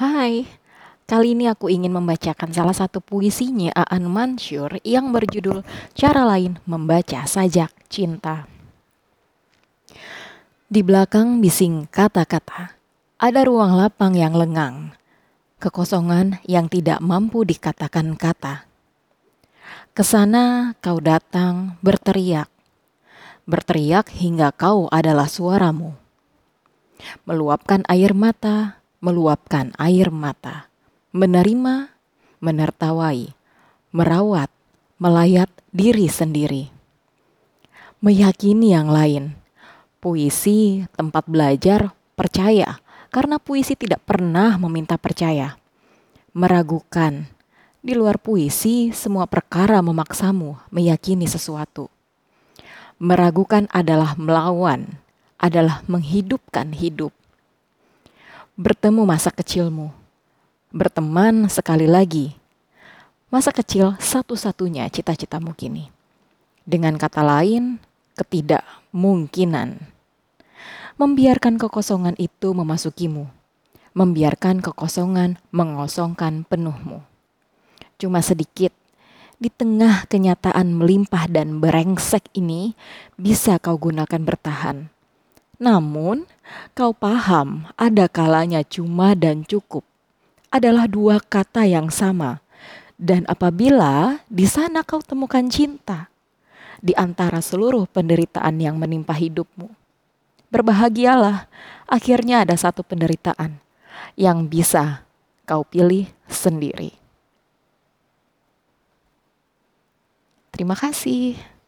Hai, kali ini aku ingin membacakan salah satu puisinya Aan Mansur yang berjudul Cara Lain Membaca Sajak Cinta. Di belakang bising kata-kata, ada ruang lapang yang lengang, kekosongan yang tidak mampu dikatakan kata. Ke sana kau datang berteriak, berteriak hingga kau adalah suaramu. Meluapkan air mata, meluapkan air mata, menerima, menertawai, merawat, melayat diri sendiri. Meyakini yang lain. Puisi tempat belajar percaya karena puisi tidak pernah meminta percaya. Meragukan. Di luar puisi, semua perkara memaksamu meyakini sesuatu. Meragukan adalah melawan, adalah menghidupkan hidup bertemu masa kecilmu, berteman sekali lagi. Masa kecil satu-satunya cita-citamu kini. Dengan kata lain, ketidakmungkinan. Membiarkan kekosongan itu memasukimu. Membiarkan kekosongan mengosongkan penuhmu. Cuma sedikit di tengah kenyataan melimpah dan berengsek ini bisa kau gunakan bertahan namun, kau paham ada kalanya cuma dan cukup adalah dua kata yang sama. Dan apabila di sana kau temukan cinta di antara seluruh penderitaan yang menimpa hidupmu, berbahagialah akhirnya ada satu penderitaan yang bisa kau pilih sendiri. Terima kasih.